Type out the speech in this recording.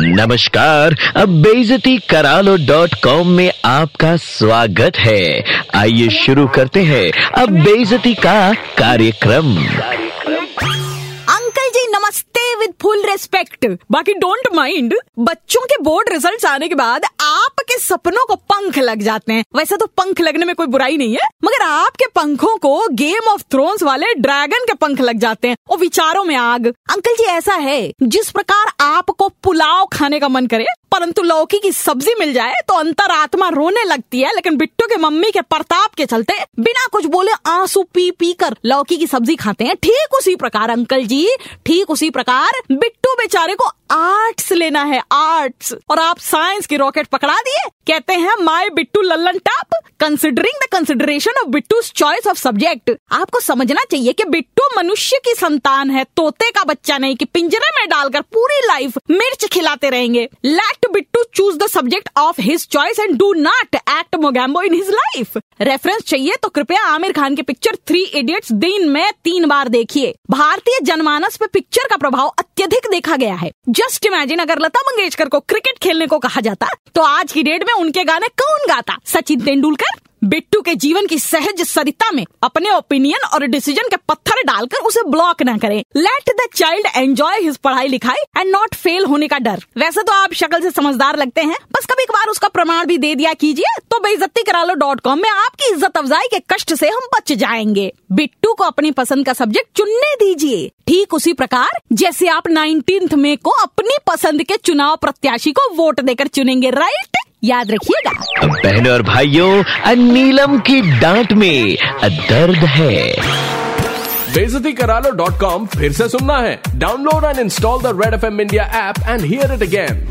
नमस्कार, अब बेजती करालो डॉट कॉम में आपका स्वागत है। आइए शुरू करते हैं अब बेजती का कार्यक्रम। अंकल जी, नमस्ते विद फुल रेस्पेक्ट बाकी डोंट माइंड बच्चों के बोर्ड रिजल्ट्स आने के बाद आपके सपनों को पंख लग जाते हैं। वैसे तो पंख लगने में कोई बुराई नहीं है, मगर आपके पंखों को गेम ऑफ़ थ्रोन्स वाले ड्रैगन के पंख लग जाते हैं। और विचारों में आग। अंकल जी, ऐसा है, जिस प्रकार आपको खाने का मन करे, परंतु लौकी की सब्ज़ी मिल जाए तो अंतरात्मा रोने लगती है। लेकिन बिट्टू के मम्मी के प्रताप के चलते बिना कुछ बोले आँसू पी पी कर लौकी की सब्ज़ी खाते हैं। ठीक उसी प्रकार, अंकल जी, ठीक उसी प्रकार बिट्टू बेचारे को आर्ट्स लेना है, आर्ट्स। और आप साइंस की रॉकेट पकड़ा दिए? कहते हैं my Bittu Lallan top. Considering the consideration of Bittu choice of subject आपको समझना चाहिए कि बिट्टू मनुष्य की संतान है, तोते का बच्चा नहीं, कि पिंजरे में डालकर पूरी लाइफ मिर्च खिलाते रहेंगे। Let Bittu choose the subject of his choice and do not act Mogambo in his life reference चाहिए तो कृपया आमिर खान की पिक्चर थ्री इडियट्स दिन में तीन बार देखिए। भारतीय जनमानस पे पिक्चर का प्रभाव अत्यधिक देखा गया है। जस्ट इमेजिन अगर लता मंगेशकर को क्रिकेट खेलने को कहा जाता तो आज की डेट में उनके गाने कौन गाता? सचिन तेंदुलकर बिट्टू के जीवन की सहज सरिता में अपने ओपिनियन और डिसीज़न के पत्थर डालकर उसे ब्लॉक न करें। Let the child enjoy his पढ़ाई लिखाई एंड नॉट फेल होने का डर। वैसे तो आप शक्ल से समझदार लगते हैं, बस कभी कभार उसका प्रमाण भी दे दिया कीजिए तो बेइज्जती करा लो डॉट कॉम में आपकी इज़्ज़त अफजाई के कष्ट से हम बच जाएँगे। बिट्टू को अपनी पसंद का सब्जेक्ट चुनने दीजिए। ठीक उसी प्रकार, जैसे आप नाइनटीन मई को अपनी पसंद के चुनाव प्रत्याशी को वोट देकर चुनेंगे राइट याद रखिएगा। बहनों और भाइयों नीलम की डांट में दर्द है। बेजती करालो डॉट कॉम फिर से सुनना है। Download and install the Red F M India app and hear it again